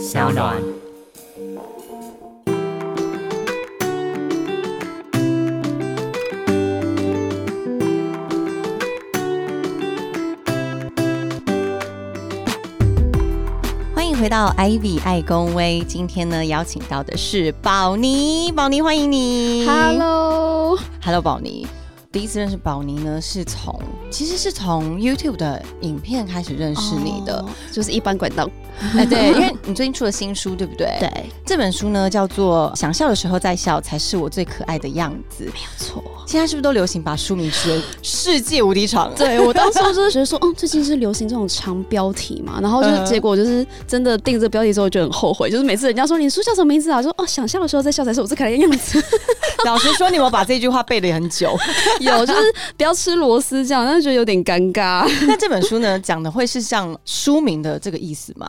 小暖。欢迎回到 Ivy 爱公威，今天呢邀请到的是宝妮，宝妮欢迎你 Hello，，Hello 宝妮。第一次认识宝妮呢，是从其实是从 YouTube 的影片开始认识你的。哦就是一般管道。哎、对，因为你最近出了新书，对不对？。对，这本书呢叫做《想笑的时候再笑，才是我最可爱的样子》。没有错。现在是不是都流行把书名取为“世界无敌长”？对我当初就是觉得说，嗯，最近是流行这种长标题嘛，然后就是嗯结果就是真的定这个标题之后就很后悔，就是每次人家说你书叫什么名字啊，我说哦，想笑的时候再笑才是我最可爱的样子。老实说，你有没有把这句话背得很久？有就是不要吃螺丝这样，但是觉得有点尴尬。那这本书呢，讲的会是像书名的这个意思吗？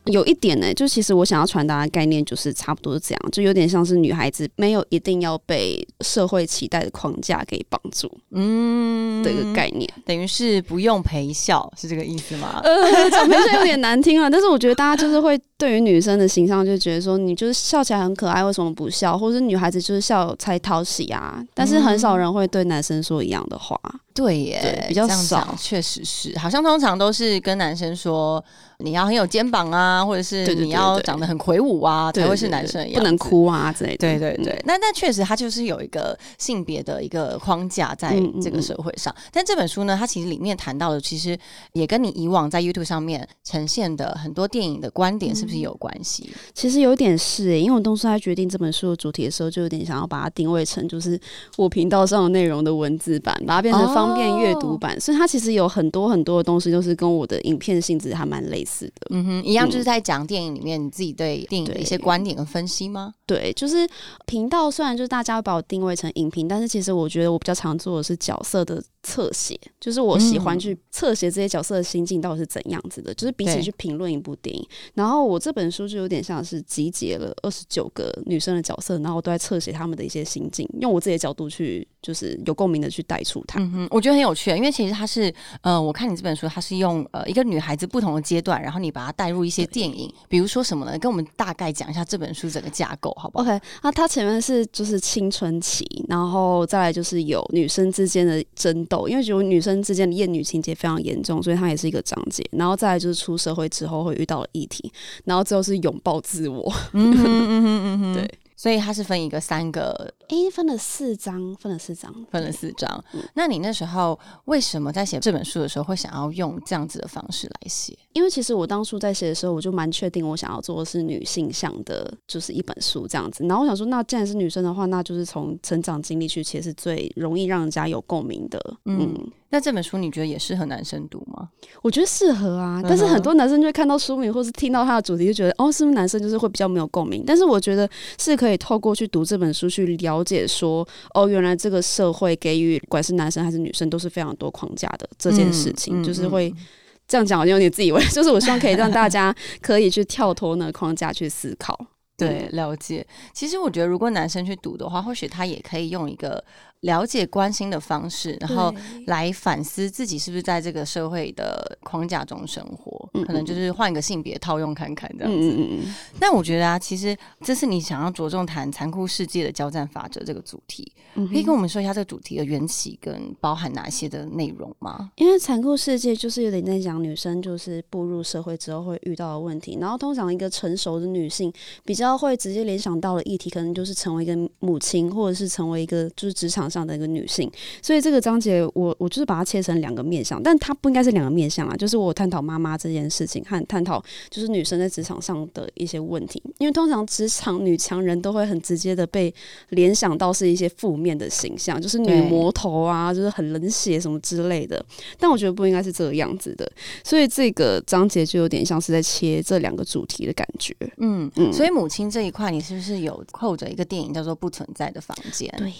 有一点呢、就其实我想要传达的概念就是差不多是这样，就有点像是女孩子没有一定要被社会期待的框架给绑住嗯，的一个概念。等于是不用陪笑，是这个意思吗？呃，讲陪笑有点难听啊，但是我觉得大家就是会对于女生的形象就觉得说，你就是笑起来很可爱，为什么不笑？或者是女孩子就是笑才讨喜啊，但是很少人会对男生说一样的话。对耶，对比较少确实是，好像通常都是跟男生说你要很有肩膀啊，或者是你要长得很魁梧啊，才会是男生一样，不能。哭啊之类的。对对对，嗯那那确实，它就是有一个性别的一个框架在这个社会上。但这本书呢，它其实里面谈到的，其实也跟你以往在 YouTube 上面呈现的很多电影的观点，是不是有关系？其实有点是、欸，因为我当初在决定这本书的主题的时候，就有点想要把它定位成就是我频道上的内容的文字版，把它变成方便阅读版，所以它其实有很多很多的东西都是跟我的影片性质还蛮类似的。嗯哼，一样就是在讲电影里面你自己对电影的一些观点跟分析吗？对，就是频道虽然就是大家会把我定位成影评，但是其实我觉得我比较常做的是角色的侧写，就是我喜欢嗯去侧写这些角色的心境到底是怎样子的，就是比起去评论一部电影。然后我这本书就有点像是集结了二十九个女生的角色，然后我都在侧写她们的一些心境，用我自己的角度去就是有共鸣的去带出它。嗯哼，我觉得很有趣，因为其实它是，呃，我看你这本书，它是用呃一个女孩子不同的阶段，然后你把它带入一些电影，比如说什么呢？跟我们大概讲一下这本书整个架构，好不好？OK，那它前面是就是青春期，然后再来就是有女生之间的争斗，因为觉得女生之间的厌女情节非常严重，所以它也是一个章节。然后再来就是出社会之后会遇到的议题，然后最后是拥抱自我。对。所以它是分一个三个，诶，分了四章，分了四章，分了四章。嗯那你那时候为什么在写这本书的时候会想要用这样子的方式来写？因为其实我当初在写的时候，我就蛮确定我想要做的是女性向的，就是一本书这样子。然后我想说，那既然是女生的话，那就是从成长经历去，其实是最容易让人家有共鸣的。嗯嗯那这本书你觉得也适合男生读吗？我觉得适合啊，但是很多男生就会看到书名或是听到它的主题，就觉得哦，是不是男生就是会比较没有共鸣？但是我觉得是可以透过去读这本书去了解说，哦，原来这个社会给予不管是男生还是女生都是非常多框架的这件事情，就是会。这样讲好像有点自以为，就是我希望可以让大家可以去跳脱那个框架去思考。对，了解。其实我觉得，如果男生去读的话，或许他也可以用一个了解、关心的方式，然后来反思自己是不是在这个社会的框架中生活，嗯可能就是换一个性别套用看看这样嗯子。嗯嗯嗯，但我觉得啊，其实这是你想要着重谈残酷世界的交战法则这个主题，嗯可以跟我们说一下这个主题的缘起跟包含哪些的内容吗？因为残酷世界就是有点在讲女生就是步入社会之后会遇到的问题，然后通常一个成熟的女性比较会直接联想到的议题，可能就是成为一个母亲，或者是成为一个就是职场上的一个女性。所以这个章节我我就是把它切成两个面向，但它不应该是两个面向啊，就是我探讨妈妈这件事情和探讨就是女生在职场上的一些问题，因为通常职场女强人都会很直接的被联想到是一些负面的形象，就是女魔头啊，就是很冷血什么之类的。但我觉得不应该是这个样子的，所以这个章节就有点像是在切这两个主题的感觉。嗯，嗯所以母亲这一块，你是不是有扣着一个电影叫做《不存在的房间》？对，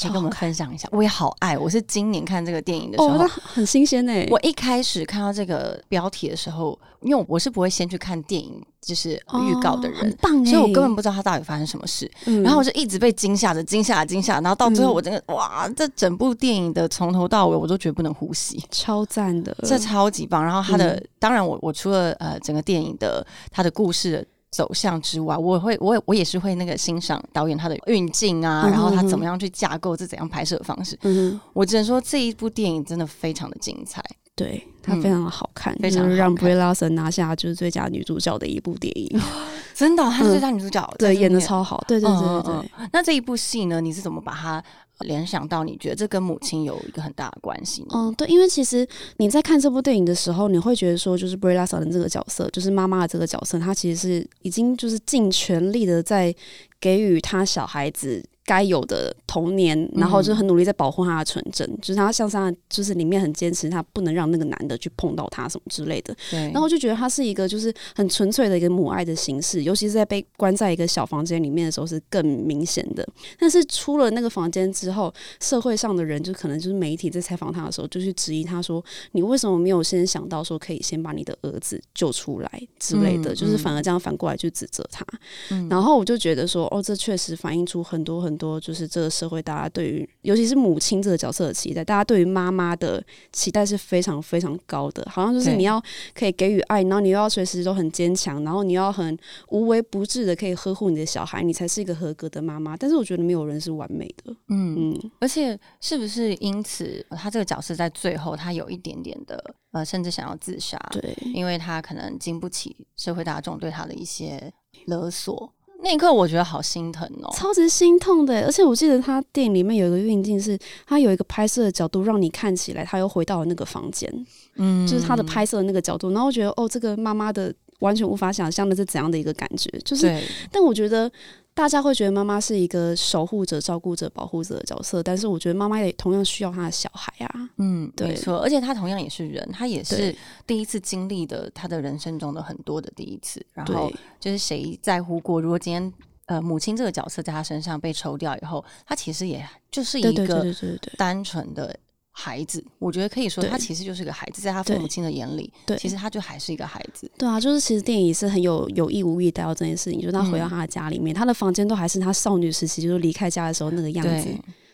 可以跟我们分享一下。我也好爱，我是今年看这个电影的时哦，候，哦很新鲜哎、我一开始看到这个标题的时候，因为我是不会先去看电影就是预告的人，哦很棒哎、所以我根本不知道他到底发生什么事。嗯然后我就一直被惊吓着、惊吓、惊吓，然后到最后嗯我真的、哇，这整部电影的从头到尾我都觉得不能呼吸。超赞的，这超级棒！然后他的，嗯当然我我除了呃整个电影的他的故事的走向之外，我会我我也是会那个欣赏导演他的运镜啊，嗯然后他怎么样去架构这怎样拍摄的方式。嗯哼，我只能说这一部电影真的非常的精彩。对，它非常的好看，嗯非常让好看 Brie Larson 拿下就是最佳女主角的一部电影，真的，她是最佳女主角，嗯对，演的超好，对对对对那这一部戏呢，你是怎么把它联想到？你觉得这跟母亲有一个很大的关系？嗯，对，因为其实你在看这部电影的时候，你会觉得说，就是 b r i l l a s o n 这个角色，就是妈妈的这个角色，她其实是已经就是尽全力的在给予她小孩子该有的童年，然后就很努力在保护她的纯真，就是她向上就是里面很坚持，她不能让那个男的去碰到她什么之类的。对，然后我就觉得他是一个就是很纯粹的一个母爱的形式，尤其是在被关在一个小房间里面的时候是更明显的。但是出了那个房间之后，社会上的人就可能就是媒体在采访他的时候，就去质疑他说：“你为什么没有先想到说可以先把你的儿子救出来之类的？”嗯就是反而这样反过来去指责他。嗯然后我就觉得说，哦，这确实反映出很多很多，就是这个社会大家对于，尤其是母亲这个角色的期待，大家对于妈妈的期待是非常非常高的，好像就是你要可以给予爱，然后你又要随时都很坚强，然后你要很无微不至的可以呵护你的小孩，你才是一个合格的妈妈。但是我觉得没有人是完美的，嗯，嗯，而且是不是因此他这个角色在最后他有一点点的呃，甚至想要自杀？对，因为他可能经不起社会大众对他的一些勒索。那一刻我觉得好心疼哦。超级心痛的。而且我记得他电影里面有一个运镜，是他有一个拍摄的角度，让你看起来他又回到了那个房间，嗯就是他的拍摄的那个角度。然后我觉得，哦，这个妈妈的完全无法想象的是怎样的一个感觉，就是，但我觉得大家会觉得妈妈是一个守护者、照顾者、保护者的角色，但是我觉得妈妈也同样需要她的小孩啊。嗯，对没错，而且她同样也是人，她也是第一次经历的她的人生中的很多的第一次。然后就是谁在乎过，如果今天呃母亲这个角色在她身上被抽掉以后，她其实也就是一个单纯的孩子。我觉得可以说，他其实就是个孩子，在他父母亲的眼里，对其实他就还是一个孩子。对啊，就是其实电影是很有有意无意带到这件事情，就是他回到嗯他的家里面，他的房间都还是他少女时期就是离开家的时候那个样子，，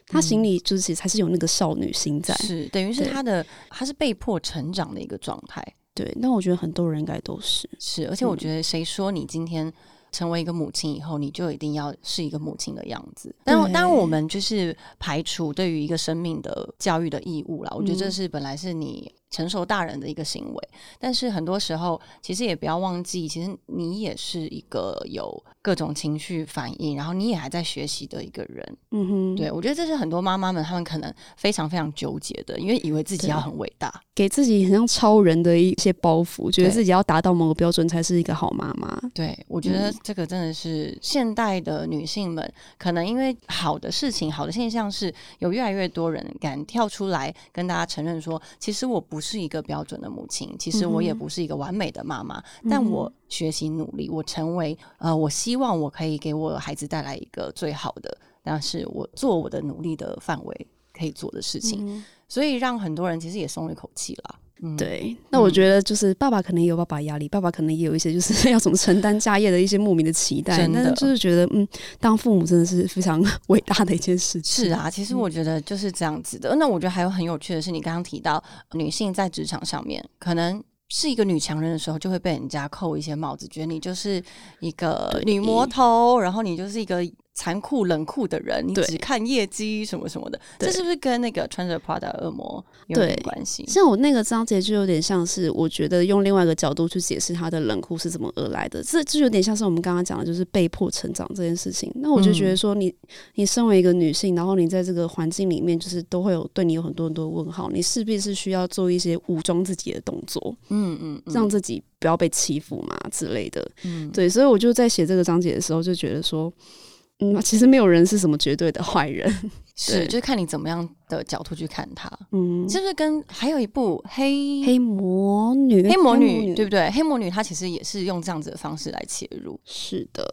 他心里就是其实还是有那个少女心在。是等于是他的，他是被迫成长的一个状态。对，那我觉得很多人应该都是。是，而且我嗯觉得谁说你今天成为一个母亲以后，你就一定要是一个母亲的样子？但当然，我们就是排除对于一个生命的教育的义务啦。我觉得这嗯是本来是你成熟大人的一个行为，但是很多时候其实也不要忘记，其实你也是一个有各种情绪反应，然后你也还在学习的一个人。嗯哼，对我觉得这是很多妈妈们她们可能非常非常纠结的，因为以为自己要很伟大。给自己很像超人的一些包袱，觉得自己要达到某个标准才是一个好妈妈。对，我觉得嗯这个真的是现代的女性们，可能因为好的事情、好的现象是有越来越多人敢跳出来跟大家承认说，其实我不是一个标准的母亲，其实我也不是一个完美的妈妈，但我学习努力，我成为呃，我希望我可以给我孩子带来一个最好的，但是我做我的努力的范围可以做的事情，嗯所以让很多人其实也松了一口气啦。嗯，对，那我觉得就是爸爸可能也有爸爸压力，爸爸可能也有一些就是 要怎么承担家业的一些莫名的期待，真的但是就是觉得嗯，当父母真的是非常 伟大的一件事情。是啊，其实我觉得就是这样子的。那我觉得还有很有趣的是，你刚刚提到女性在职场上面可能。是一个女强人的时候，就会被人家扣一些帽子，觉得你就是一个女魔头，然后你就是一个残酷冷酷的人，你对只看业绩什么什么的。这是不是跟那个穿着 Prada 恶魔有点关系？像我那个章节就有点像是，我觉得用另外一个角度去解释他的冷酷是怎么而来的，这就有点像是我们刚刚讲的，就是被迫成长这件事情。那我就觉得说你，你身为一个女性，然后你在这个环境里面，就是都会有对你有很多很多问号，你势必是需要做一些武装自己的动作，嗯嗯嗯，让自己不要被欺负嘛之类的。嗯对，所以我就在写这个章节的时候，就觉得说。嗯，其实没有人是什么绝对的坏人。是，就是看你怎么样的角度去看他，嗯，是不是跟还有一部黑黑魔女，黑魔女对不对？黑魔女她其实也是用这样子的方式来切入，是的，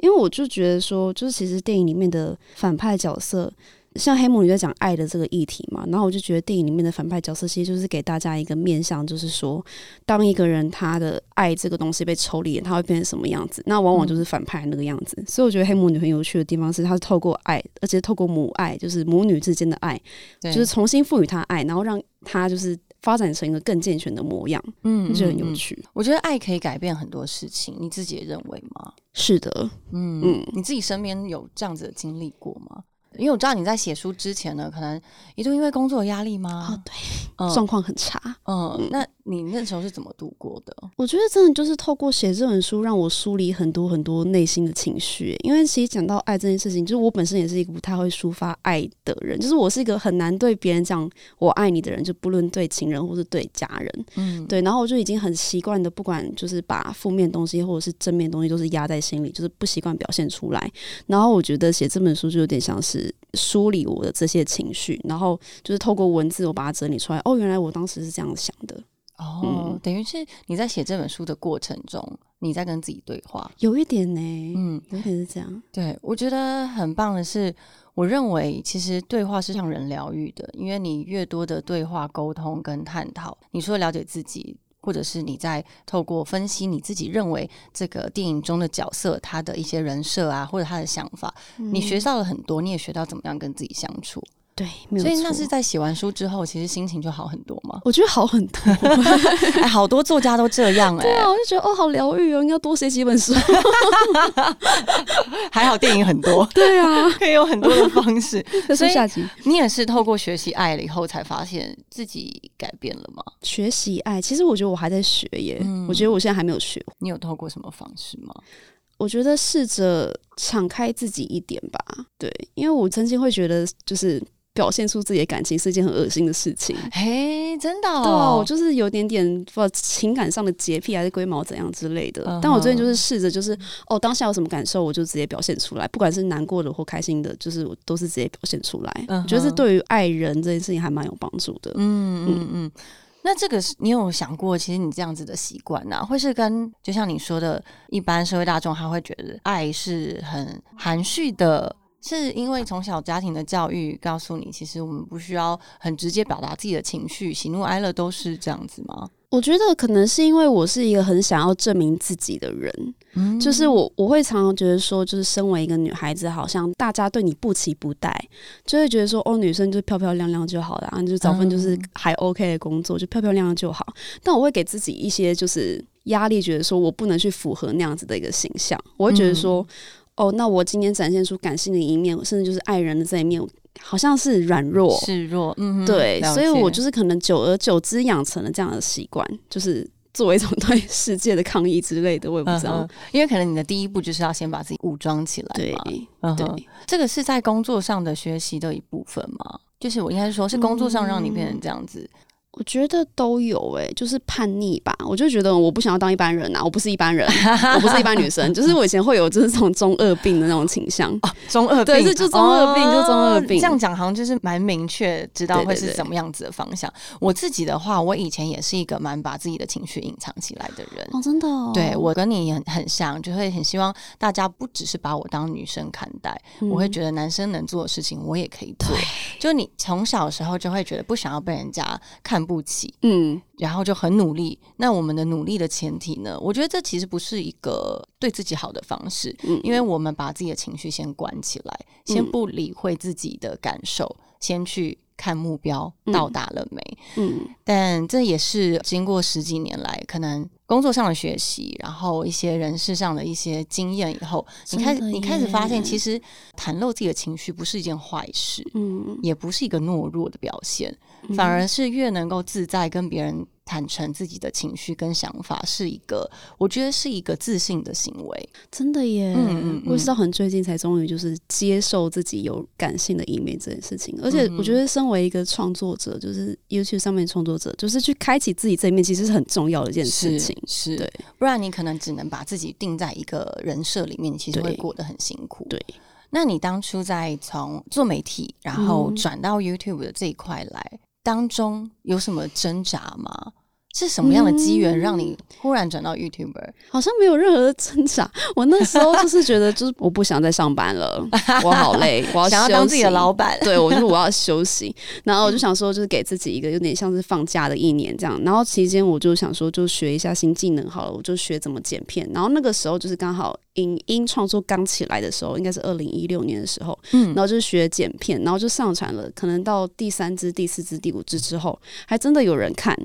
因为我就觉得说，就是其实电影里面的反派角色，像黑魔女在讲爱的这个议题嘛，然后我就觉得电影里面的反派角色其实就是给大家一个面向，就是说，当一个人他的爱这个东西被抽离，他会变成什么样子？那往往就是反派那个样子。所以我觉得黑魔女很有趣的地方是，她是透过爱，而且透过母爱，就是母女之间的爱，对，就是重新赋予她爱，然后让她就是发展成一个更健全的模样，嗯就很有嗯嗯趣。我觉得爱可以改变很多事情，你自己也认为吗？是的，嗯嗯你自己身边有这样子的经历过吗？因为我知道你在写书之前呢，可能一度因为工作压力吗？哦，对，嗯状况很差。嗯，那你那时候是怎么度过的？我觉得真的就是透过写这本书，让我梳理很多很多内心的情绪。因为其实讲到爱这件事情，就是我本身也是一个不太会抒发爱的人，就是我是一个很难对别人讲我爱你的人，就不论对情人或是对家人。嗯，对，然后我就已经很习惯的，不管就是把负面东西或者是正面东西都是压在心里，就是不习惯表现出来。然后我觉得写这本书就有点像是梳理我的这些情绪，然后就是透过文字我把它整理出来。哦，原来我当时是这样想的，哦，嗯等于是你在写这本书的过程中，你在跟自己对话。有一点呢，嗯，有一点是这样。对，我觉得很棒的是，我认为其实对话是让人疗愈的，因为你越多的对话、沟通跟探讨，你除了了解自己，或者是你在透过分析你自己认为这个电影中的角色他的一些人设啊，或者他的想法，你学到了很多，你也学到怎么样跟自己相处。对，没有所以那是在写完书之后，其实心情就好很多嘛。我觉得好很多。哎，好多作家都这样哎、对啊，我就觉得哦，好疗愈哦，应该多写几本书。还好电影很多，对啊，可以有很多的方式。这所以下集你也是透过学习爱了以后，才发现自己改变了吗？学习爱。其实我觉得我还在学耶，嗯我觉得我现在还没有学你有透过什么方式吗？我觉得试着敞开自己一点吧，对，因为我曾经会觉得就是表现出自己的感情是一件很恶心的事情。嘿，真的、哦，对啊，我就是有点点不知道情感上的洁癖还是龟毛怎样之类的。嗯但我最近就是试着，就是哦，当下有什么感受，我就直接表现出来，不管是难过的或开心的，就是我都是直接表现出来。我觉得这对于爱人这件事情还蛮有帮助的。嗯嗯嗯。那这个是你有想过，其实你这样子的习惯呢，会是跟就像你说的，一般社会大众他会觉得爱是很含蓄的，是因为从小家庭的教育告诉你，其实我们不需要很直接表达自己的情绪，喜怒哀乐都是这样子吗？我觉得可能是因为我是一个很想要证明自己的人，嗯就是我我会常常觉得说，就是身为一个女孩子，好像大家对你不期不待，就会觉得说，哦，女生就漂漂亮亮就好了，啊，就找份就是还 OK 的工作，就漂漂亮亮就好。但我会给自己一些就是压力，觉得说我不能去符合那样子的一个形象，我会觉得说，哦，那我今天展现出感性的一面，甚至就是爱人的这一面，好像是软弱，示弱，嗯，对，所以我就是可能久而久之养成了这样的习惯，就是作为一种对世界的抗议之类的，我也不知道。嗯因为可能你的第一步就是要先把自己武装起来。嗯对，这个是在工作上的学习的一部分吗？就是我应该是说，是工作上让你变成这样子。我觉得都有诶、就是叛逆吧。我就觉得我不想要当一般人啊，我不是一般人，我不是一般女生。就是我以前会有就是这种中二病的那种倾向。哦中二病，对是就中二病就中二病这样讲好像就是蛮明确，知道会是什么样子的方向。我自己的话，我以前也是一个蛮把自己的情绪隐藏起来的人。哦，真的、哦，对我跟你很很像，就会很希望大家不只是把我当女生看待，嗯我会觉得男生能做的事情我也可以做。就你从小时候就会觉得不想要被人家看不起，嗯，然后就很努力。那我们的努力的前提呢？我觉得这其实不是一个对自己好的方式，嗯因为我们把自己的情绪先关起来，先不理会自己的感受，先去看目标到达了没。嗯。但这也是经过十几年来，可能工作上的学习，然后一些人事上的一些经验以后，你开始你开始发现，其实袒露自己的情绪不是一件坏事，嗯，也不是一个懦弱的表现，嗯反而是越能够自在跟别人坦诚自己的情绪跟想法，是一个我觉得是一个自信的行为。真的耶。嗯嗯嗯我也是到很最近才终于就是接受自己有感性的一面这件事情，而且我觉得身为一个创作者，就是 YouTube 上面的创作者，就是去开启自己这一面，其实是很重要的一件事情。是，对不然你可能只能把自己定在一个人设里面，你其实会对过得很辛苦。对，那你当初在从做媒体，然后嗯转到 YouTube 的这一块来，当中有什么挣扎吗？是什么样的机缘嗯让你忽然转到 YouTuber？好像没有任何的挣扎。我那时候就是觉得，就是我不想再上班了，我好累，我要想要当自己的休息老板？对，我就我要休息，然后我就想说，就是给自己一个有点像是放假的一年这样。然后期间我就想说，就学一下新技能好了，我就学怎么剪片。然后那个时候就是刚好影音创作刚起来的时候，应该是二零一六年的时候，嗯，然后就学剪片，然后就上传了，可能到第三支、第四支、第五支之后，还真的有人看，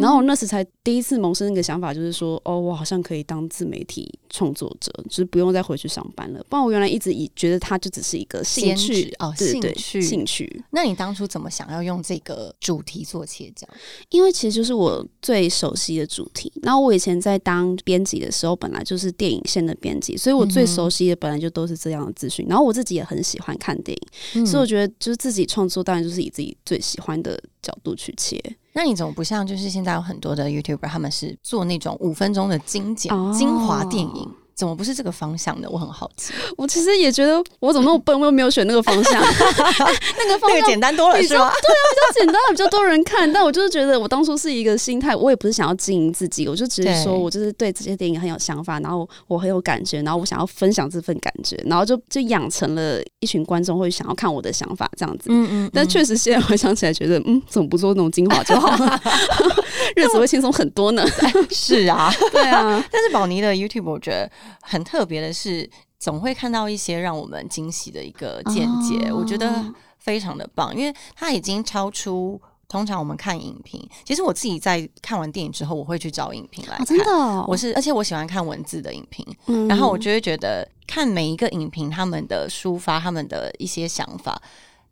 然后我那时才第一次萌生那个想法，就是说，哦，我好像可以当自媒体创作者，就是不用再回去上班了。不然我原来一直以觉得它就只是一个兴趣哦，兴趣兴趣。那你当初怎么想要用这个主题做切角？因为其实就是我最熟悉的主题。然后我以前在当编辑的时候，本来就是电影线的编辑，所以我最熟悉。的本来就都是这样的资讯，然后我自己也很喜欢看电影，所以我觉得就是自己创作，当然就是以自己最喜欢的角度去切。那你怎么不像就是现在有很多的 YouTuber，他们是做那种五分钟的精简精华电影？怎么不是这个方向的？我很好奇。我其实也觉得我怎么那么笨，我又没有选那个方向。那个方向简单多了，是吗？对啊，比较简单，比较多人看。但我就是觉得，我当初是一个心态，我也不是想要经营自己，我就只是说我就是对这些电影很有想法，然后我很有感觉，然后我想要分享这份感觉，然后就就养成了一群观众会想要看我的想法这样子。嗯嗯。但确实现在回想起来，觉得嗯，怎么不做那种精华就好了，日子会轻松很多呢？是啊，对啊。但是宝妮的 YouTube，我觉得。很特别的是，总会看到一些让我们惊喜的一个见解，我觉得非常的棒，因为它已经超出通常我们看影评。其实我自己在看完电影之后，我会去找影评来看。真的，我是而且我喜欢看文字的影评，然后我就会觉得看每一个影评他们的抒发，他们的一些想法。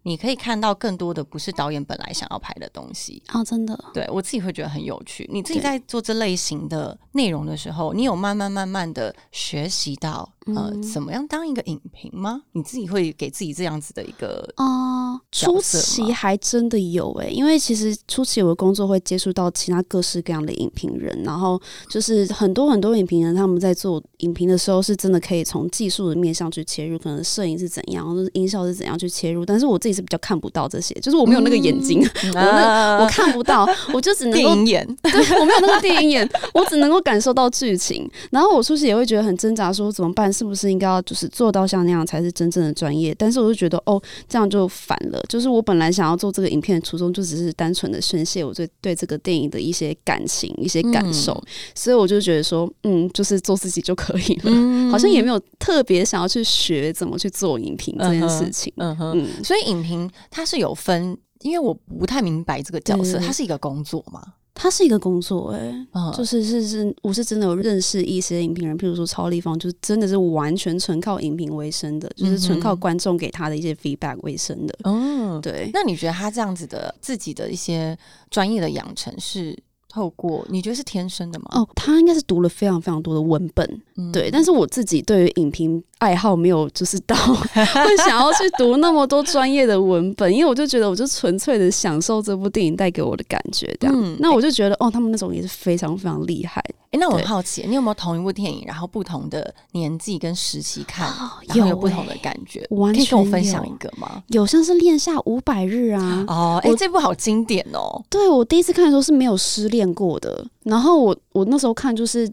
你可以看到更多的不是导演本来想要拍的东西啊！真的，对我自己会觉得很有趣。你自己在做这类型的内容的时候，你有慢慢慢慢的学习到呃，怎么样当一个影评吗？你自己会给自己这样子的一个啊？初期还真的有诶，因为其实初期我的工作会接触到其他各式各样的影评人，然后就是很多很多影评人他们在做影评的时候，是真的可以从技术的面向去切入，可能摄影是怎样，或者音效是怎样去切入，但是我自己。是比较看不到这些，就是我没有那个眼睛，我那我看不到，我就只能电影眼，对我没有那个电影眼，我只能够感受到剧情。然后我初期也会觉得很挣扎，说怎么办？是不是应该要就是做到像那样才是真正的专业？但是我就觉得哦，这样就反了。就是我本来想要做这个影片的初衷，就只是单纯的宣泄我对对这个电影的一些感情、一些感受。所以我就觉得说，嗯，就是做自己就可以了，好像也没有特别想要去学怎么去做影评这件事情。嗯哼，所以影。评它是有分，因为我不太明白这个角色，它是一个工作吗？它是一个工作，哎，就是是是，我是真的有认识一些影评人，譬如说超立方，就是真的是完全纯靠影评为生的，就是纯靠观众给他的一些 feedback 为生的。嗯，对。那你觉得他这样子的自己的一些专业的养成是？透过你觉得是天生的吗？哦，他应该是读了非常非常多的文本，对。但是我自己对于影评爱好没有，就是到 会想要去读那么多专业的文本，因为我就觉得我就纯粹的享受这部电影带给我的感觉，这样。那我就觉得哦，他们那种也是非常非常厉害。哎，那我很好奇，你有没有同一部电影，然后不同的年纪跟时期看，然后有不同的感觉？可以跟我分享一个吗？有，像是《恋夏五百日》啊。哦，哎，这部好经典哦。对我第一次看的时候是没有失恋过的。然后我我那时候看就是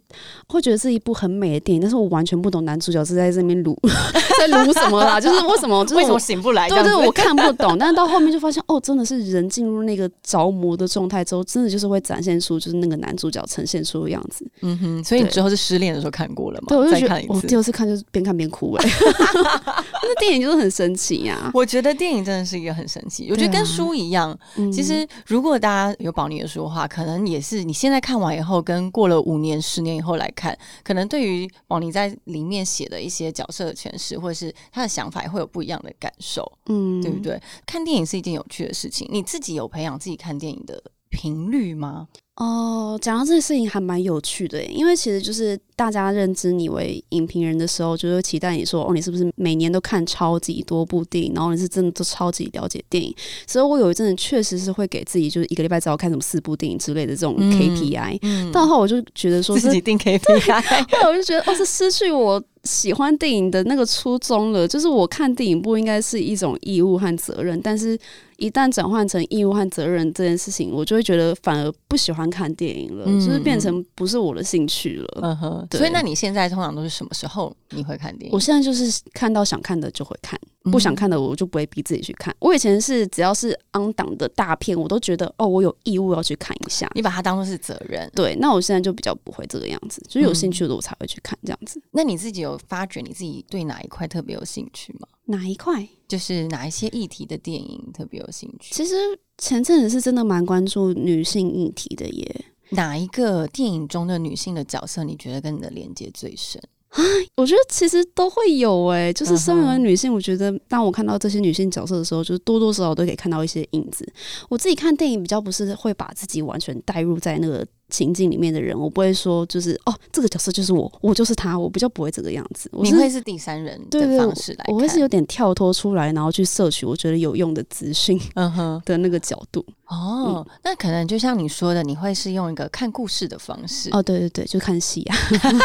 会觉得是一部很美的电影，但是我完全不懂男主角是在这边撸 在撸什么啦，就是为什么 就是为什么醒不来？对对，我看不懂。但是到后面就发现哦，真的是人进入那个着魔的状态之后，真的就是会展现出就是那个男主角呈现出的样子。嗯哼，所以你之后是失恋的时候看过了吗？对，我就觉得我第二次看就是边看边哭哎，那电影就是很神奇呀。我觉得电影真的是一个很神奇，我觉得跟书一样。其实如果大家有保你的书的话，可能也是你现在看。完以后，跟过了五年、十年以后来看，可能对于王林在里面写的一些角色的诠释，或者是他的想法，也会有不一样的感受，嗯，对不对？看电影是一件有趣的事情，你自己有培养自己看电影的频率吗？哦，讲到这个事情还蛮有趣的，因为其实就是大家认知你为影评人的时候，就会期待你说，哦，你是不是每年都看超级多部电影，然后你是真的都超级了解电影。所以我有一阵子确实是会给自己就是一个礼拜只要看什么四部电影之类的这种 KPI，但后我就觉得说自己定 KPI，后来我就觉得哦，是失去我。喜欢电影的那个初衷了，就是我看电影不应该是一种义务和责任，但是一旦转换成义务和责任这件事情，我就会觉得反而不喜欢看电影了，就是变成不是我的兴趣了。嗯哼，所以那你现在通常都是什么时候你会看电影？我现在就是看到想看的就会看。不想看的我就不会逼自己去看。我以前是只要是 on 档的大片，我都觉得哦，我有义务要去看一下。你把它当做是责任。对，那我现在就比较不会这个样子，就是有兴趣的我才会去看这样子。那你自己有发觉你自己对哪一块特别有兴趣吗？哪一块？就是哪一些议题的电影特别有兴趣？其实前阵子是真的蛮关注女性议题的耶。哪一个电影中的女性的角色你觉得跟你的连接最深？啊我觉得其实都会有哎，就是身为女性，我觉得当我看到这些女性角色的时候，就是多多少少都可以看到一些影子。我自己看电影比较不是会把自己完全带入在那个。情境里面的人，我不会说就是哦，这个角色就是我，我就是他，我比较不会这个样子。你会是第三人的方式来，我会是有点跳脱出来，然后去摄取我觉得有用的资讯，嗯哼的那个角度。哦，那可能就像你说的，你会是用一个看故事的方式。哦，对对对，就看戏啊。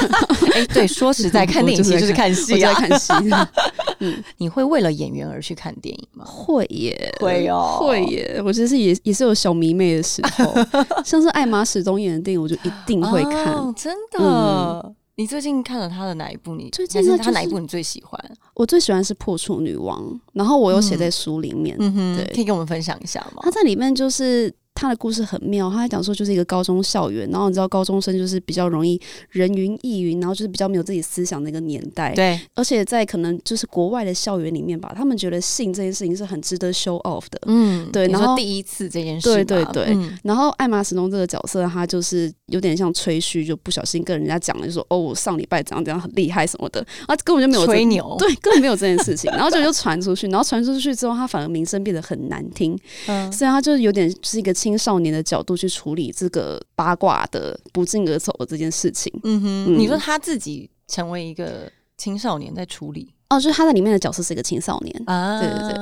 哎，对，说实在，看电影其实就是看戏啊，看戏。嗯，你会为了演员而去看电影吗？会耶，会哦，会耶。我其实也也是有小迷妹的时候，像是艾玛始终演的电影，我就一定会看。真的？你最近看了他的哪一部？你最近他哪一部你最喜欢？我最喜欢是《破处女王》，然后我有写在书里面。嗯哼，对，可以跟我们分享一下吗？他在里面就是。他的故事很妙，他在讲说就是一个高中校园，然后你知道高中生就是比较容易人云亦云，然后就是比较没有自己思想的一个年代。对，而且在可能就是国外的校园里面吧，他们觉得性这件事情是很值得 show off 的。嗯，对。然后第一次这件事，对对对。然后艾玛史东这个角色，他就是有点像吹嘘，就不小心跟人家讲了，就说哦，我上礼拜怎样怎样很厉害什么的，啊，根本就没有吹牛，对，根本没有这件事情。然后就就传出去，然后传出去之后，他反而名声变得很难听。嗯，虽然他就是有点是一个青少年的角。度去处理这个八卦的不胫而走的这件事情。嗯哼，你说他自己成为一个青少年在处理哦，就是他在里面的角色是一个青少年啊。对对对，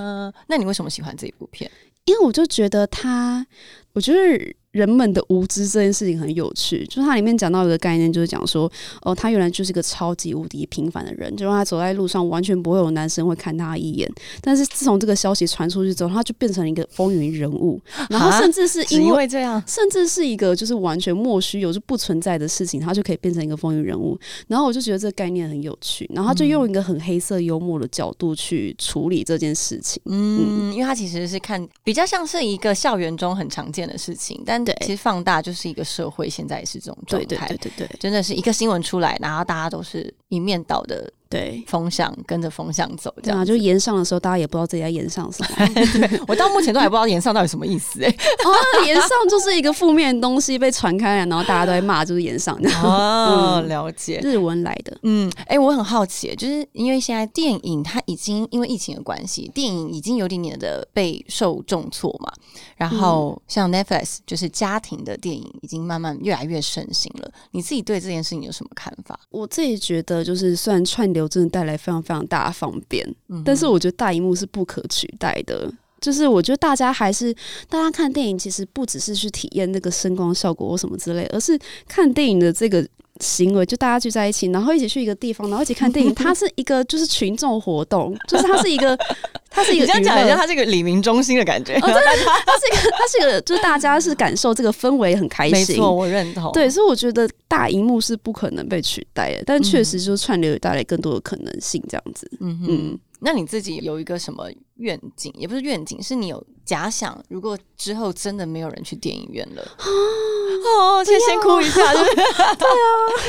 那你为什么喜欢这一部片？因为我就觉得他，我觉得。人们的无知这件事情很有趣，就是它里面讲到一个概念，就是讲说，哦，他原来就是一个超级无敌平凡的人，就让他走在路上完全不会有男生会看他一眼，但是自从这个消息传出去之后，他就变成了一个风云人物，然后甚至是因为这样，甚至是一个就是完全莫须有就不存在的事情，他就可以变成一个风云人物。然后我就觉得这个概念很有趣，然后他就用一个很黑色幽默的角度去处理这件事情。嗯，因为他其实是看比较像是一个校园中很常见的事情，但对，其实放大就是一个社会，现在也是这种状态。对对对对，真的是一个新闻出来，然后大家都是一面倒的。对，风向跟着风向走，这样就延上的时候，大家也不知道自己在延上什么。对我到目前都还不知道延上到底什么意思哎。哦，延上就是一个负面的东西被传开来，然后大家都在骂，就是延上。哦，了解，日文来的。嗯，哎，我很好奇，就是因为现在电影它已经因为疫情的关系，电影已经有点点的备受重挫嘛。然后像 Netflix 就是家庭的电影，已经慢慢越来越盛行了。你自己对这件事情有什么看法？我自己觉得，就是虽然串流。真的带来非常非常大的方便，但是我觉得大荧幕是不可取代的。就是我觉得大家还是大家看电影，其实不只是去体验那个声光效果或什么之类，而是看电影的这个行为，就大家聚在一起，然后一起去一个地方，然后一起看电影。它是一个就是群众活动，就是它是一个。它是一个这样讲，好像它是一个李明中心的感觉。哦，对，它是一个，它是一个，就是大家是感受这个氛围很开心。没错，我认同。对，所以我觉得大荧幕是不可能被取代的，但确实就是串流带来更多的可能性，这样子。嗯嗯。那你自己有一个什么愿景？也不是愿景，是你有假想，如果之后真的没有人去电影院了，哦，先先哭一下，对啊。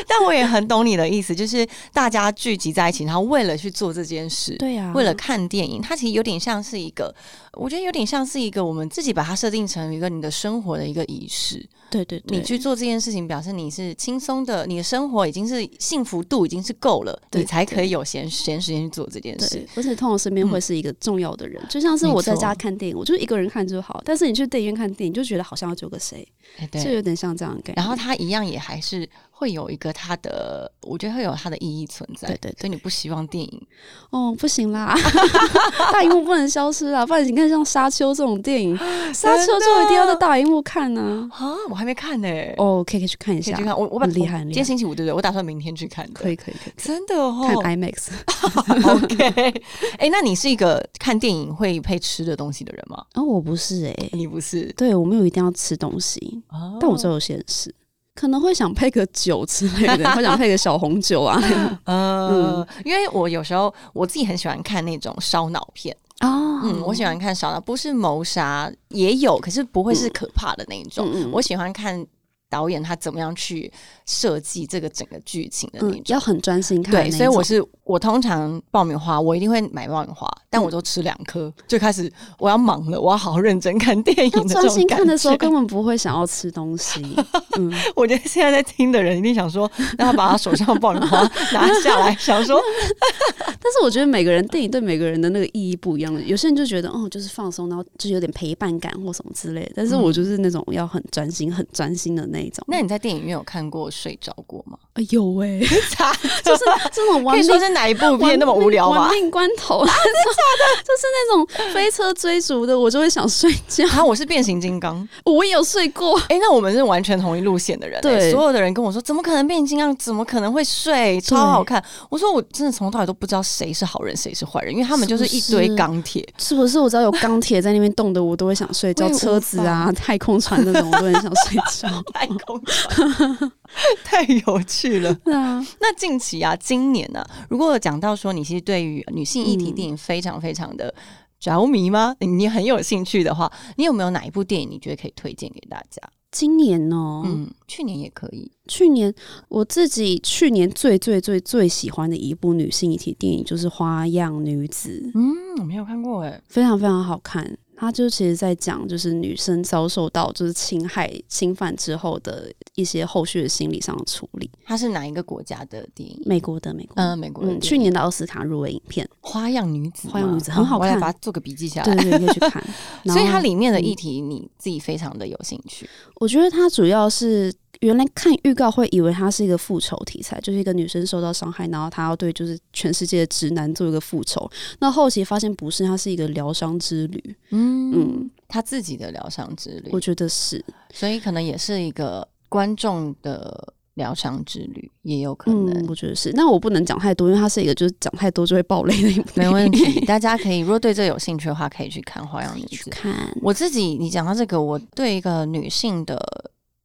但我也很懂你的意思，就是大家聚集在一起，然后为了去做这件事，对呀，为了看电影，它其实有点像是一个，我觉得有点像是一个我们自己把它设定成一个你的生活的一个仪式。对对对，你去做这件事情，表示你是轻松的，你的生活已经是幸福度已经是够了，你才可以有闲闲时间去做这件事。而且通常身边会是一个重要的人，就像是我在家看电影，我就一个人看就好。但是你去电影院看电影，就觉得好像要救个谁，就有点像这样的感觉。然后他一样也还是。会有一个它的，我觉得会有它的意义存在。对对，所以你不希望电影哦，不行啦，大荧幕不能消失啊！不然你看像《沙丘》这种电影，《沙丘》就一定要在大荧幕看呢。啊，我还没看呢。哦，可以可以去看一下。去看我，我很厉害。今天星期五对不对？我打算明天去看。可以可以可以，真的哦，看 IMAX。OK，哎，那你是一个看电影会配吃的东西的人吗？哦，我不是哎，你不是？对我没有一定要吃东西，但我知道有些人是。可能会想配个酒之类的，会想配个小红酒啊。呃，因为我有时候我自己很喜欢看那种烧脑片。哦，嗯，我喜欢看烧脑，不是谋杀也有，可是不会是可怕的那一种。我喜欢看。导演他怎么样去设计这个整个剧情的那种，要很专心看。对，所以我是我通常爆米花，我一定会买爆米花，但我都吃两颗，就开始我要忙了，我要好好认真看电影。专心看的时候，根本不会想要吃东西。嗯，我觉得现在在听的人一定想说，让他把他手上的爆米花拿下来，想说。但是我觉得每个人电影对每个人的那个意义不一样的，有些人就觉得哦，就是放松，然后就是有点陪伴感或什么之类。但是我就是那种要很专心、很专心的那一种。那你在电影院有看过睡着过吗？有 哎，就是这种可以说是哪一部片那么无聊吗？亡命关头啊，真的，就是那种飞车追逐的，我就会想睡觉。啊，我是变形金刚，我也有睡过。哎，那我们是完全同一路线的人。对，所有的人跟我说，怎么可能变形金刚？怎么可能会睡？超好看。我说，我真的从头到尾都不知道谁是好人，谁是坏人，因为他们就是一堆钢铁。是不是？我只要有钢铁在那边动的，我都会想睡觉。车子啊，太空船那种，我都很想睡觉。太空船。太有趣了。那那近期啊，今年呢，如果讲到说你其实对于女性议题电影非常非常的着迷吗？你很有兴趣的话，你有没有哪一部电影你觉得可以推荐给大家？今年哦，嗯，去年也可以。去年我自己去年最最最最喜欢的一部女性议题电影就是《花样女子》。嗯，我没有看过哎，非常非常好看。他就其实，在讲就是女生遭受到就是侵害、侵犯之后的一些后续的心理上的处理。它是哪一个国家的电影？美国的，美国，嗯，美国。嗯，去年的奥斯卡入围影片《花样女子》，花样女子很好看，把它做个笔记下来，对对，可以去看。所以它里面的议题，你自己非常的有兴趣。我觉得它主要是。原来看预告会以为它是一个复仇题材，就是一个女生受到伤害，然后她要对就是全世界的直男做一个复仇。那后期发现不是，它是一个疗伤之旅。嗯嗯，他自己的疗伤之旅，我觉得是，所以可能也是一个观众的疗伤之旅，也有可能。我觉得是，那我不能讲太多，因为它是一个就是讲太多就会爆雷的一部。没问题，大家可以如果对这有兴趣的话，可以去看《花样女子》。看我自己，你讲到这个，我对一个女性的。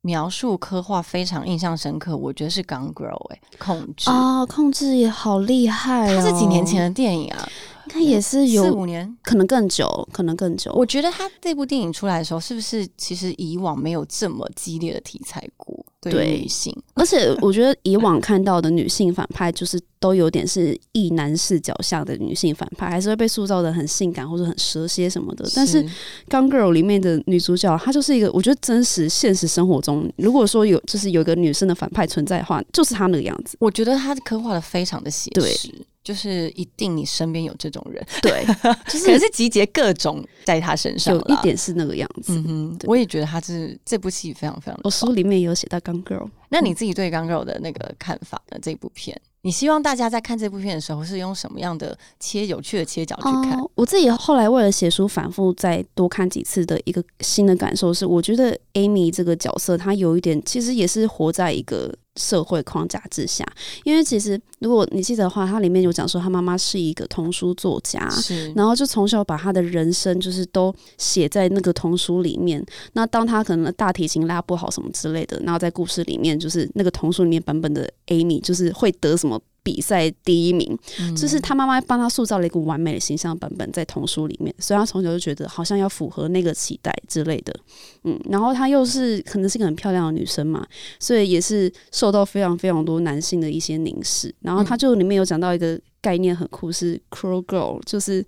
描述刻画非常印象深刻，我觉得是《Gun Girl》哎，控制。啊，控制也好厉害它是几年前的电影啊，它也是有四五年，可能更久，可能更久。我觉得他这部电影出来的时候，是不是其实以往没有这么激烈的题材过？对女性，而且我觉得以往看到的女性反派，就是都有点是异男视角下的女性反派，还是会被塑造的很性感或者很蛇蝎什么的。但是《Gun Girl》里面的女主角，她就是一个我觉得真实现实生活中，如果说有就是有一个女生的反派存在的话，就是她那个样子。我觉得她刻画的非常的写实。就是一定你身边有这种人，对，就是可能是集结各种在他身上，有一点是那个样子。嗯哼，我也觉得他是这部戏非常非常。我书里面有写到《钢 girl》，那你自己对《钢 girl》的那个看法呢？这部片？你希望大家在看这部片的时候是用什么样的切有趣的切角去看？我自己后来为了写书，反复再多看几次的一个新的感受是，我觉得 Amy 这个角色，她有一点其实也是活在一个社会框架之下。因为其实如果你记得的话，它里面有讲说，他妈妈是一个童书作家，是，然后就从小把他的人生就是都写在那个童书里面。那当他可能大提琴拉不好什么之类的，然后在故事里面，就是那个童书里面版本的 Amy 就是会得什么。比赛第一名，就是他妈妈帮他塑造了一个完美的形象版本在童书里面，所以他从小就觉得好像要符合那个期待之类的。嗯，然后她又是可能是一个很漂亮的女生嘛，所以也是受到非常非常多男性的一些凝视。然后他就里面有讲到一个概念很酷，是 cool girl，就是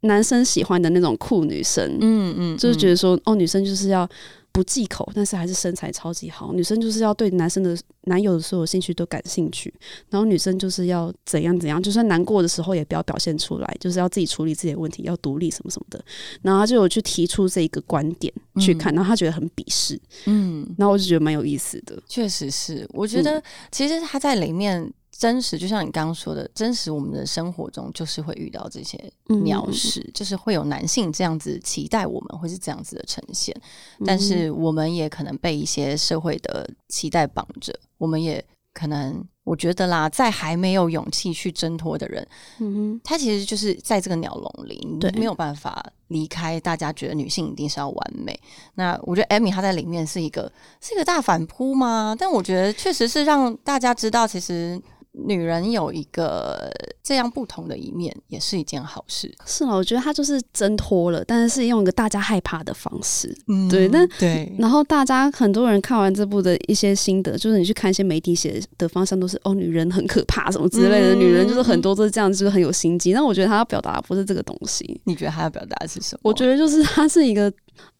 男生喜欢的那种酷女生。嗯嗯，就是觉得说哦，女生就是要。不忌口，但是还是身材超级好。女生就是要对男生的男友的所有兴趣都感兴趣，然后女生就是要怎样怎样，就算难过的时候也不要表现出来，就是要自己处理自己的问题，要独立什么什么的。然后他就有去提出这一个观点去看，然后他觉得很鄙视，嗯，然后我就觉得蛮有意思的。确实是，我觉得其实他在里面。真实，就像你刚刚说的，真实我们的生活中就是会遇到这些鸟事，就是会有男性这样子期待我们会是这样子的呈现，但是我们也可能被一些社会的期待绑着，我们也可能我觉得啦，在还没有勇气去挣脱的人，嗯他其实就是在这个鸟笼里，你对没有办法离开。大家觉得女性一定是要完美，那我觉得艾米她在里面是一个是一个大反扑吗？但我觉得确实是让大家知道，其实女人有一个这样不同的一面，也是一件好事。是啊，我觉得她就是挣脱了，但是是用一个大家害怕的方式。嗯对那对然后大家很多人看完这部的一些心得，就是你去看一些媒体写的方向都是哦，女人很可怕什么之类的，嗯女人就是很多都是这样，就是很有心机。那我觉得她要表达的不是这个东西，你觉得她要表达的是什么？我觉得就是她是一个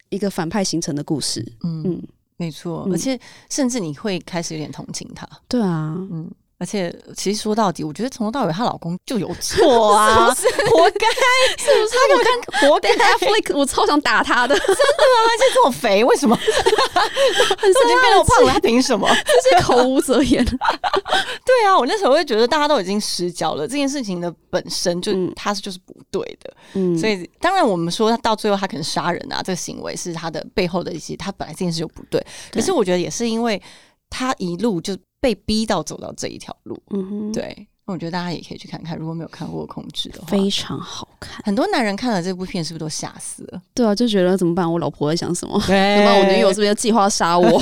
一个反派形成的故事。嗯嗯，没错，嗯而且甚至你会开始有点同情她。对啊，嗯，而且其实说到底，我觉得从头到尾她老公就有 错啊，活该，是不是？他根本看活该，Netflix 我超想打他的，真的吗而且这么肥，为什么？都已经变那么胖了，他凭什么？这是口无遮言。对啊，我那时候会觉得大家都已经失焦了，这件事情的本身就、嗯他是就是不对的，嗯，所以当然我们说他到最后他可能杀人啊，这个行为是他的背后的一些，他本来这件事就不对，可是我觉得也是因为他一路就被逼到走到这一条路，嗯哼，对，那我觉得大家也可以去看看，如果没有看过《控制》的话，非常好看。很多男人看了这部片是不是都吓死了？对啊，就觉得怎么办？我老婆在想什么？对怎么办？我女友是不是要计划杀我？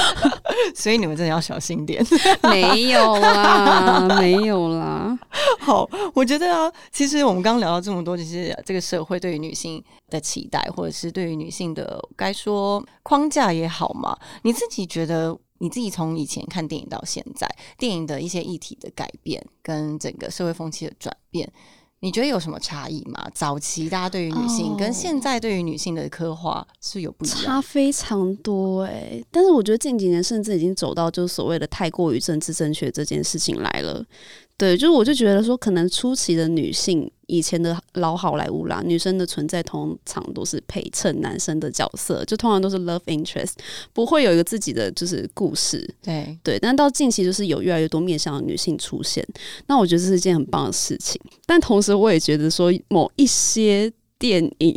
所以你们真的要小心点。没有啦，没有啦。好，我觉得啊，其实我们刚刚聊到这么多，其实这个社会对于女性的期待，或者是对于女性的该说框架也好嘛，你自己觉得你自己从以前看电影到现在，电影的一些议题的改变跟整个社会风气的转变。你觉得有什么差异吗？早期大家对于女性哦跟现在对于女性的刻画是有不一样差非常多哎、但是我觉得近几年甚至已经走到就是所谓的太过于政治正确这件事情来了。对，就是我就觉得说，可能初期的女性，以前的老好莱坞啦，女生的存在通常都是陪衬男生的角色，就通常都是 love interest，不会有一个自己的就是故事。对，对，但到近期就是有越来越多面向的女性出现，那我觉得这是一件很棒的事情。但同时，我也觉得说某一些电影，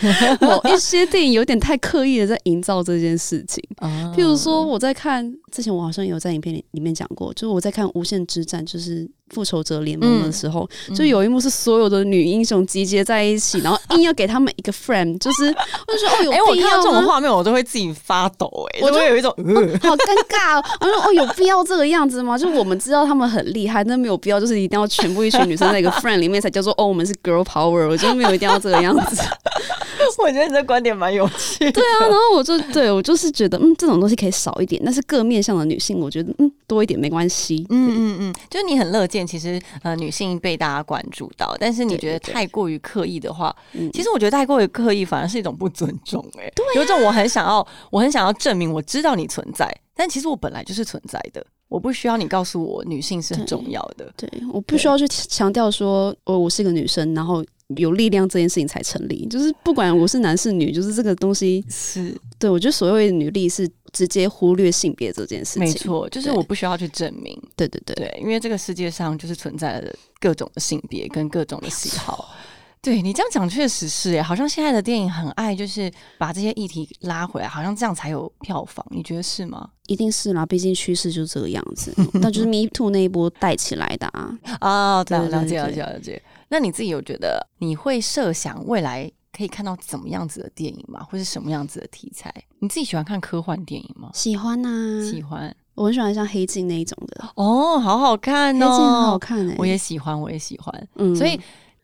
某一些电影有点太刻意的在营造这件事情。啊譬如说，我在看之前，我好像有在影片里里面讲过，就是我在看《无限之战》，就是复仇者联盟的时候，嗯就有一幕是所有的女英雄集结在一起，然后硬要给他们一个 frame，就是我就说哦，有哎、我必看到这？种画面，我都会自己发抖、哎，我就有一种，呃好尴尬、哦！我说哦，有必要这个样子吗？就我们知道他们很厉害，但没有必要，就是一定要全部一群女生在一个 friend 里面才叫做哦，我们是 girl power。我觉得没有一定要这个样子。我觉得你的观点蛮有趣的。对啊，然后我就对我就是觉得，嗯，这种东西可以少一点，但是各面向的女性，我觉得嗯多一点没关系。嗯嗯嗯，就是你很乐见，其实呃女性被大家关注到，但是你觉得太过于刻意的话，嗯其实我觉得太过于刻意反而是一种不尊重、哎，有种我很想要，我很想要证明我知道你存在，但其实我本来就是存在的，我不需要你告诉我女性是很重要的。对，我不需要去强调说，我，我是一个女生，然后有力量这件事情才成立。就是不管我是男是女，就是这个东西，是，对我觉得所谓的女力是直接忽略性别这件事情。没，错，就是我不需要去证明，对对对，对，因为这个世界上就是存在了各种的性别跟各种的喜好。对你这样讲确实是耶，好像现在的电影很爱就是把这些议题拉回来，好像这样才有票房，你觉得是吗？一定是啦，毕竟趋势就是这个样子。那就是 Me Too 那一波带起来的啊。啊，对对了了解了解了解。那你自己有觉得你会设想未来可以看到怎么样子的电影吗？或是什么样子的题材？你自己喜欢看科幻电影吗？喜欢呐、喜欢我很喜欢像黑镜那一种的，哦，好好看黑镜很好哦，看哎、我也喜欢，我也喜欢。嗯所以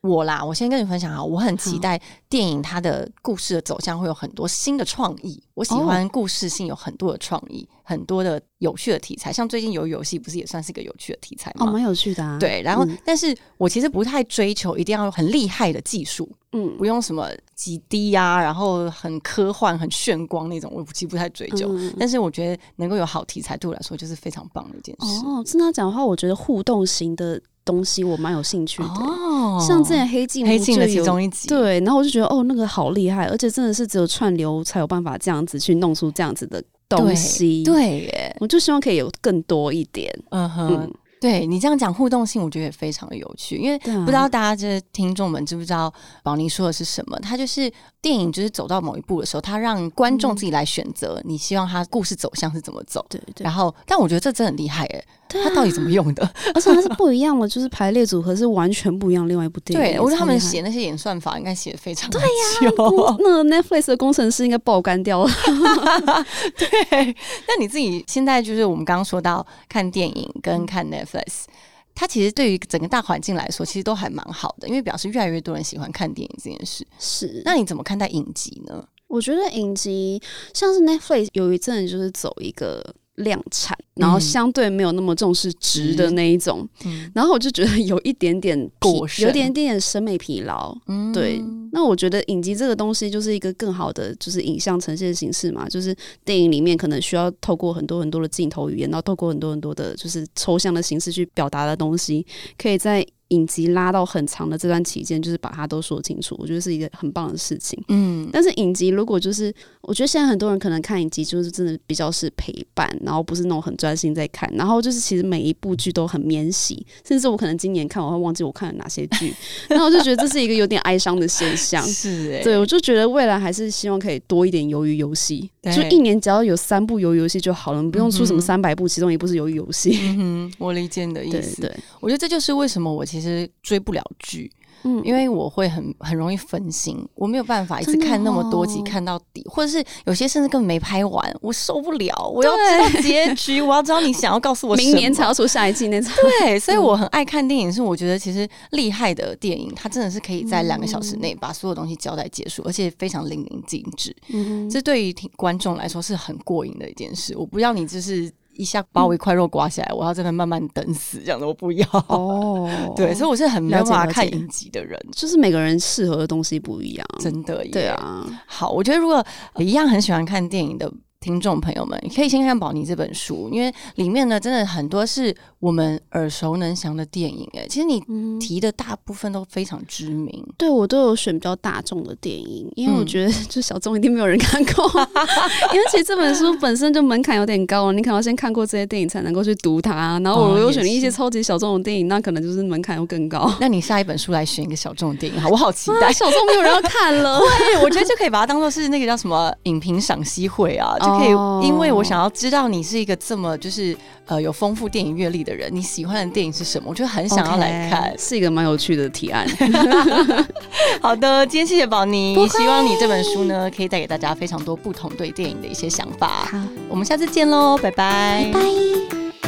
我啦，我先跟你分享啊，我很期待电影它的故事的走向会有很多新的创意。我喜哦欢故事性有很多的创意，很多的有趣的题材。像最近有游戏，不是也算是一个有趣的题材哦，吗？蛮有趣的啊。对，然后、嗯但是我其实不太追求一定要有很厉害的技术，嗯不用什么极低呀、然后很科幻、很炫光那种，我其实不太追求。嗯但是我觉得能够有好题材，对我来说就是非常棒的一件事。哦，真的讲的话，我觉得互动型的东西我蛮有兴趣的。哦像之前黑镜黑镜的其中一集，对，然后我就觉得哦，那个好厉害，而且真的是只有串流才有办法这样子去弄出这样子的东西。，对耶，我就希望可以有更多一点。嗯哼。嗯，对你这样讲互动性，我觉得也非常的有趣，因为不知道大家这听众们知不知道宝妮说的是什么？他就是电影，就是走到某一步的时候，他让观众自己来选择，你希望他故事走向是怎么走。对对然后，但我觉得这真的很厉害哎，对他到底怎么用的？而且它是不一样的，就是排列组合是完全不一样。另外一部电影，对，我觉得他们写那些演算法应该写的非常对工呀，那 Netflix 的工程师应该爆干掉了。对。那你自己现在就是我们刚刚说到看电影跟看 Netflix。它其实对于整个大环境来说，其实都还蛮好的，因为表示越来越多人喜欢看电影这件事。是，那你怎么看待影集呢？我觉得影集像是 Netflix 有一阵就是走一个量产，然后嗯。相对没有那么重视值的那一种，嗯。然后我就觉得有一点点疲过有一点点审美疲劳。嗯。对，那我觉得影集这个东西就是一个更好的，就是影像呈现形式嘛，就是电影里面可能需要透过很多很多的镜头语言，然后透过很多很多的，就是抽象的形式去表达的东西，可以在影集拉到很长的这段期间，就是把它都说清楚，我觉得是一个很棒的事情。嗯，但是影集如果就是，我觉得现在很多人可能看影集就是真的比较是陪伴，然后不是那种很专心在看，然后就是其实每一部剧都很免洗，甚至我可能今年看我会忘记我看了哪些剧，然后我就觉得这是一个有点哀伤的现象。是哎、对，我就觉得未来还是希望可以多一点鱿鱼游戏，就一年只要有三部鱿鱼游戏就好了，你不用出什么三百部，其中一部是鱿鱼游戏。嗯哼，我理解你的意对思。对，我觉得这就是为什么我其实追不了剧，嗯因为我会很很容易分心，我没有办法一直看那么多集哦看到底，或者是有些甚至根本没拍完，我受不了，我要知道结局，我要知道你想要告诉我明年才要出下一季那种。对，所以我很爱看电影，是我觉得其实厉害的电影，它真的是可以在两个小时内把所有东西交代结束，而且非常淋漓尽致。嗯这对于听观众来说是很过瘾的一件事。我不要你就是一下把我一块肉刮下来，我要在那慢慢等死这样子，我不要。哦，对，所以我是很没有办法看影集的人，就是每个人适合的东西不一样。真的。对，啊，好，我觉得如果呃一样很喜欢看电影的。听众朋友们，你可以先看宝妮这本书，因为里面呢，真的很多是我们耳熟能详的电影。哎，其实你嗯，提的大部分都非常知名。对我都有选比较大众的电影，因为我嗯觉得 就小众一定没有人看过，因为其实这本书本身就门槛有点高，你可能要先看过这些电影才能够去读它。然后我又选了一些超级小众的电影，那可能就是门槛又更高。那你下一本书来选一个小众的电影，好，我好期待啊，。小众没有人要看了。对，我觉得就可以把它当做是那个叫什么影评赏析会啊，就可以，哦因为我想要知道你是一个这么就是呃有丰富电影阅历的人，你喜欢的电影是什么？我就很想要来看。是一个蛮有趣的提案。好的，今天谢谢宝妮希望你这本书呢可以带给大家非常多不同对电影的一些想法。好，我们下次见喽，拜拜拜。